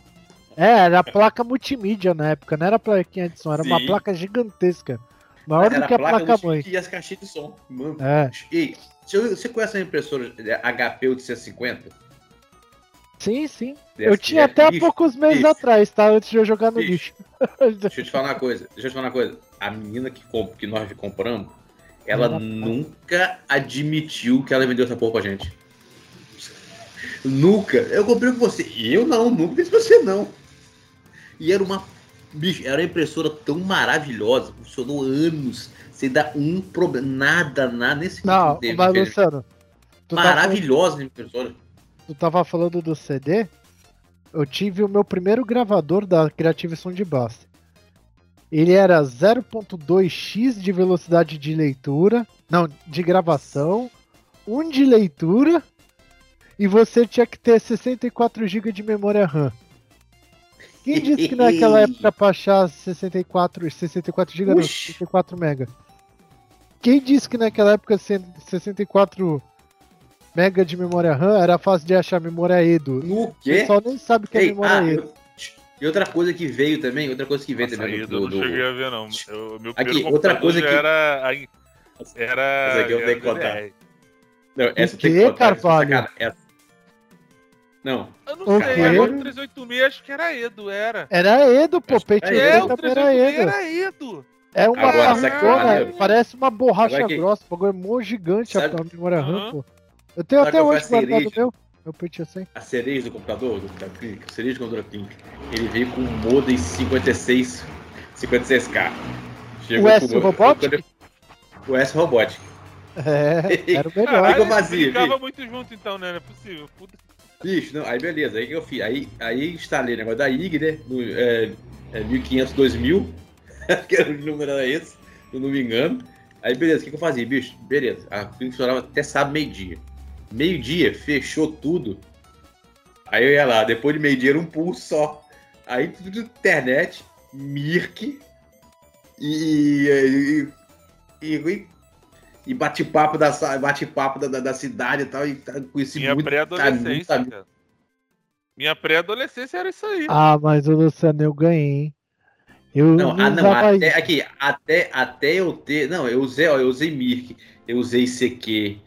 é, era a placa multimídia na época, não era plaquinha de som, era uma Sim. placa gigantesca. Maior era do que a placa mãe. E as caixinhas de som. Mano, É, Ei, você conhece a impressora HP 850? sim, sim. Dessa Eu tinha é até há lixo? poucos meses Bicho. atrás, tá? Antes de eu jogar no Bicho. lixo. Deixa eu te falar uma coisa. Deixa eu te falar uma coisa. A menina que, comp- que nós compramos, ela nunca admitiu que ela vendeu essa porra pra gente. Nunca. Eu comprei com você. Eu não, nunca pra você não. E era uma. Bicho, era uma impressora tão maravilhosa. Funcionou anos. Sem dar um problema. Nada, nada. Nesse Não, teve mas diferença. Luciano, tá, Maravilhosa a impressora. tu tava falando do CD? Eu tive o meu primeiro gravador da Creative Soundbuster. Ele era 0.2x de velocidade de leitura, não, de gravação, 1 de leitura, e você tinha que ter 64 GB de memória RAM. Quem disse que naquela [LAUGHS] época pra achar 64, 64 GB não, Oxi. 64 mega? Quem disse que naquela época 64 mega de memória RAM era fácil de achar memória EDO? No O quê? pessoal nem sabe o que é Ei, memória ah, EDO. E outra coisa que veio também, outra coisa que veio Nossa, também do, eu não do- cheguei a ver, não. Eu, meu Aqui, outra coisa que- era. a Era. Essa aqui eu era tenho que contar. Não, essa O tem que contar, Carvalho? essa- essa- Não, Eu não O sei, quê? agora o 386 acho que era Edo, era. Era EDO, pô. Que era É, Edo. o também era 386 EDO. era Edo. É uma Agora, que barrona, maneiro? parece uma borracha Agora que- grossa, o bagulho é mó gigante a Sabe- a memória RAM, pô. Eu tenho Sabe até hoje guardado meu. Pente 100. a cereja do computador, do, da clínica, a cereja do computador clínica, ele veio com um modem 56, 56K. O S com- Robotic? O S Robotic. É, [LAUGHS] era o melhor. Caralho. Eu brincava bicho? muito junto então, né? Não é possível. Puta. Bicho, não, aí beleza, aí que eu fiz. Aí, aí instalei o negócio da IG, né? No, é, é 1500, 2000, [LAUGHS] que era o número era esse, se eu não me engano. Aí beleza, o que, que eu fazia, bicho? Beleza, a clínica funcionava até sábado, meio-dia. Meio-dia, fechou tudo. Aí eu ia lá, depois de meio-dia era um pulso só. Aí tudo de internet, Mirk e. e, e, e, e bate-papo da, sa- bate-papo da, da, da cidade e tal. E tá- conheci Minha muito, pré-adolescência. Minha pré-adolescência era isso aí. Ah, mas o Luciano eu ganhei, hein? Eu Não, ah, não, até, aqui, até, até eu ter. Não, eu usei, ó, eu usei Mirk, eu usei CQ,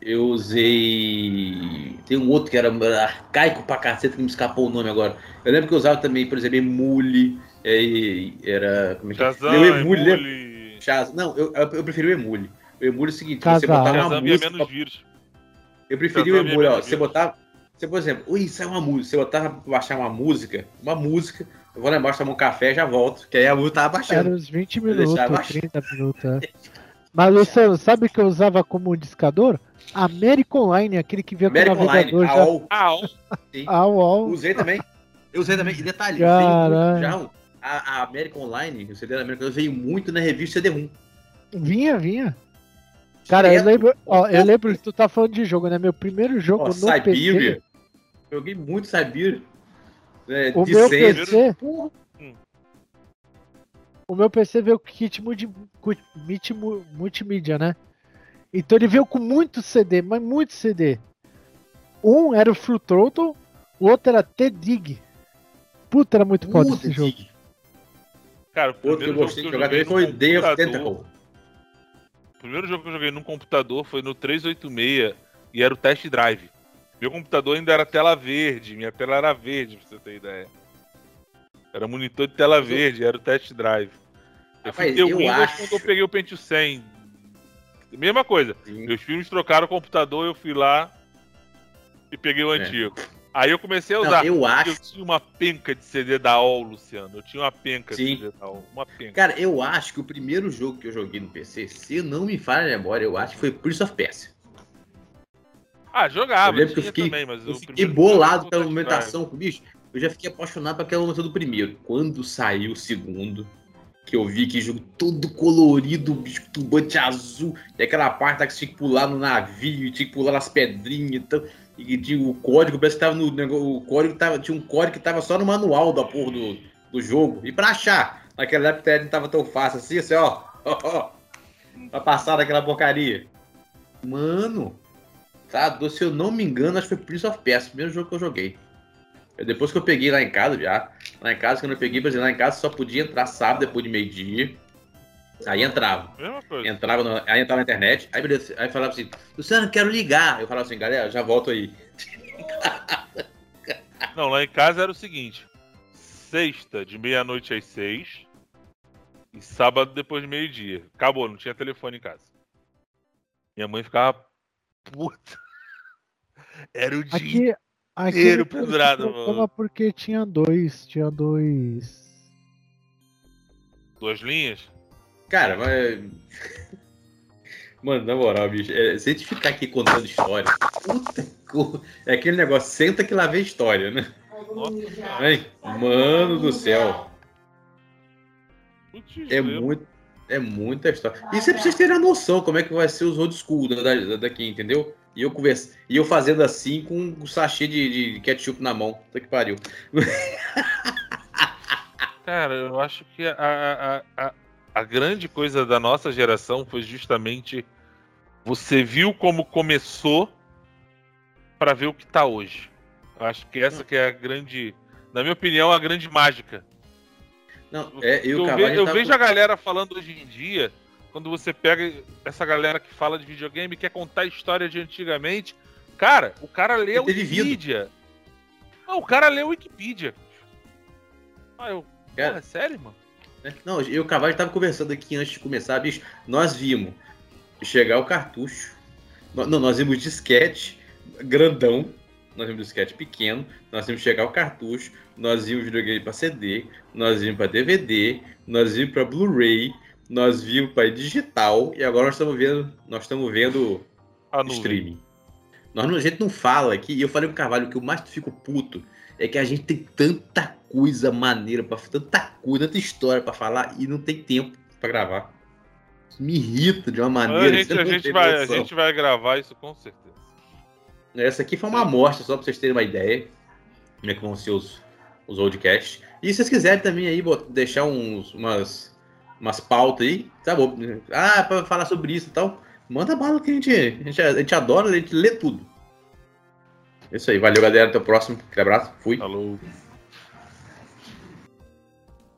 eu usei. Tem um outro que era arcaico pra caceta, que me escapou o nome agora. Eu lembro que eu usava também, por exemplo, Emule, é, era. Como é que é? Shazam, Meu Emule? Emule... Chaz- Não, eu, eu preferi o Emule. O Emule é o seguinte, você botava uma Shazam música. menos vírus. Eu preferi o Shazam Emule, ó. Você vírus. botava. Você, por exemplo, ui, saiu uma música. Você botava pra baixar uma música, uma música. Eu vou lá embaixo tomar um café já volto. Que aí a música tava baixando. Era uns 20 Eu minutos, deixava baixar. 30 minutos. [LAUGHS] é. Mas Luciano, sabe o que eu usava como discador? American Online, aquele que vinha com o American Online, navegador já. AOL, ó, Ah, uau. usei também. Eu usei também. E detalhe, Caralho. já, um- a, a American Online, o CD da American Online, veio muito na revista CD1. Vinha, vinha. Cara, eu lembro, ó, eu lembro que tu tá falando de jogo, né? Meu primeiro jogo Ó, no Siberia. PC, Joguei muito Siberia. É, o meu. PC, Porra, o meu PC veio com kit multi, multimídia, né? Então ele veio com muito CD, mas muito CD. Um era o Full Throttle, o outro era T-Dig. Puta, era muito foda esse jogo. Cara, o Outro que primeiro eu jogo gostei de jogar também no foi Day of computador- Tentacle. O primeiro jogo que eu joguei num computador foi no 386 e era o Test Drive. Meu computador ainda era tela verde, minha tela era verde, pra você ter ideia. Era monitor de tela verde, era o Test Drive. Eu fui Rapaz, ter eu Windows acho- quando eu peguei o Pentium 100. Mesma coisa. Sim. Meus filhos trocaram o computador, eu fui lá e peguei o É. antigo. Aí eu comecei a Não, usar. eu Eu acho. tinha uma penca de CD da OL, Luciano. Eu tinha uma penca Sim. de CD da OL. Uma penca. Cara, eu acho que o primeiro jogo que eu joguei no PC, se não me falha a memória, eu acho que foi Prince of Persia. Ah, jogava, eu lembro que eu fiquei, também, mas eu o fiquei bolado pela movimentação com o bicho. Eu já fiquei apaixonado por aquela movimentação do primeiro. Quando saiu o segundo, que eu vi que jogo todo colorido, turbante azul, e aquela parte que tinha que pular no navio, tinha que pular nas pedrinhas e tal. E tinha o código, parece que tava no. O código tava, tinha um código que tava só no manual da porra do, do jogo. E pra achar, naquela época não tava tão fácil assim, assim, ó. ó, pra passar daquela porcaria. Mano, tá? Se eu não me engano, acho que foi Prince of Persia, o primeiro jogo que eu joguei. É depois que eu peguei lá em casa já. Lá em casa, quando eu peguei, exemplo, lá em casa só podia entrar sábado depois de meio-dia. Aí entrava. Mesma coisa. Entrava no- aí entrava na internet, aí, beleza, aí falava assim, Luciano, quero ligar. Eu falava assim, galera, já volto aí. [LAUGHS] Não, lá em casa era o seguinte: sexta de meia-noite às seis e sábado depois de meio-dia. Acabou, não tinha telefone em casa. Minha mãe ficava puta. [LAUGHS] Era o dia. Aqui, aqui inteiro ele teve pendurado, mano. porque tinha dois, tinha dois. Duas linhas? Cara, mas. [LAUGHS] Mano, na moral, bicho, é, se a gente ficar aqui contando história, puta co... É aquele negócio, senta que lá vem história, né? Ai, mano do céu. É muito. É muita história. E você precisa ter a noção como é que vai ser os old school da- da- daqui, entendeu? E eu conversa, e eu fazendo assim com um sachê de, de ketchup na mão. Puta que pariu. [LAUGHS] Cara, eu acho que a, a, a, a grande coisa da nossa geração foi justamente você viu como começou pra ver o que tá hoje. Eu acho que essa que é a grande, na minha opinião, a grande mágica. Não, é, eu, eu, ve- eu tá vejo a galera falando hoje em dia, quando você pega essa galera que fala de videogame e quer contar história de antigamente, cara, o cara lê a. Wikipedia. Não, o cara lê a Wikipedia. Ah, eu. Cara, Porra, é sério, mano? né? Não, eu e o Cavalo estava conversando aqui antes de começar, bicho. Nós vimos chegar o cartucho. Não, nós vimos disquete grandão. Nós vimos disquete pequeno. Nós vimos chegar o cartucho. Nós vimos videogame para CD. Nós vimos para DVD. Nós vimos para Blu-ray. Nós vimos para digital. E agora nós estamos vendo. Nós estamos vendo streaming. Nós, a gente não fala aqui, e eu falei pro Carvalho que o mais que fico puto é que a gente tem tanta coisa maneira, pra, tanta coisa, tanta história pra falar e não tem tempo pra gravar. Isso me irrita de uma maneira. A gente, a, gente vai, a gente vai gravar isso com certeza. Essa aqui foi uma amostra, só pra vocês terem uma ideia como é que vão ser os, os podcasts. E se vocês quiserem também aí deixar uns, umas, umas pautas aí, tá bom? Ah, pra falar sobre isso e tal, manda bala que a gente, a gente, a gente adora, a gente lê tudo. É isso aí, valeu galera, até o próximo. Aquele abraço, fui. Falou.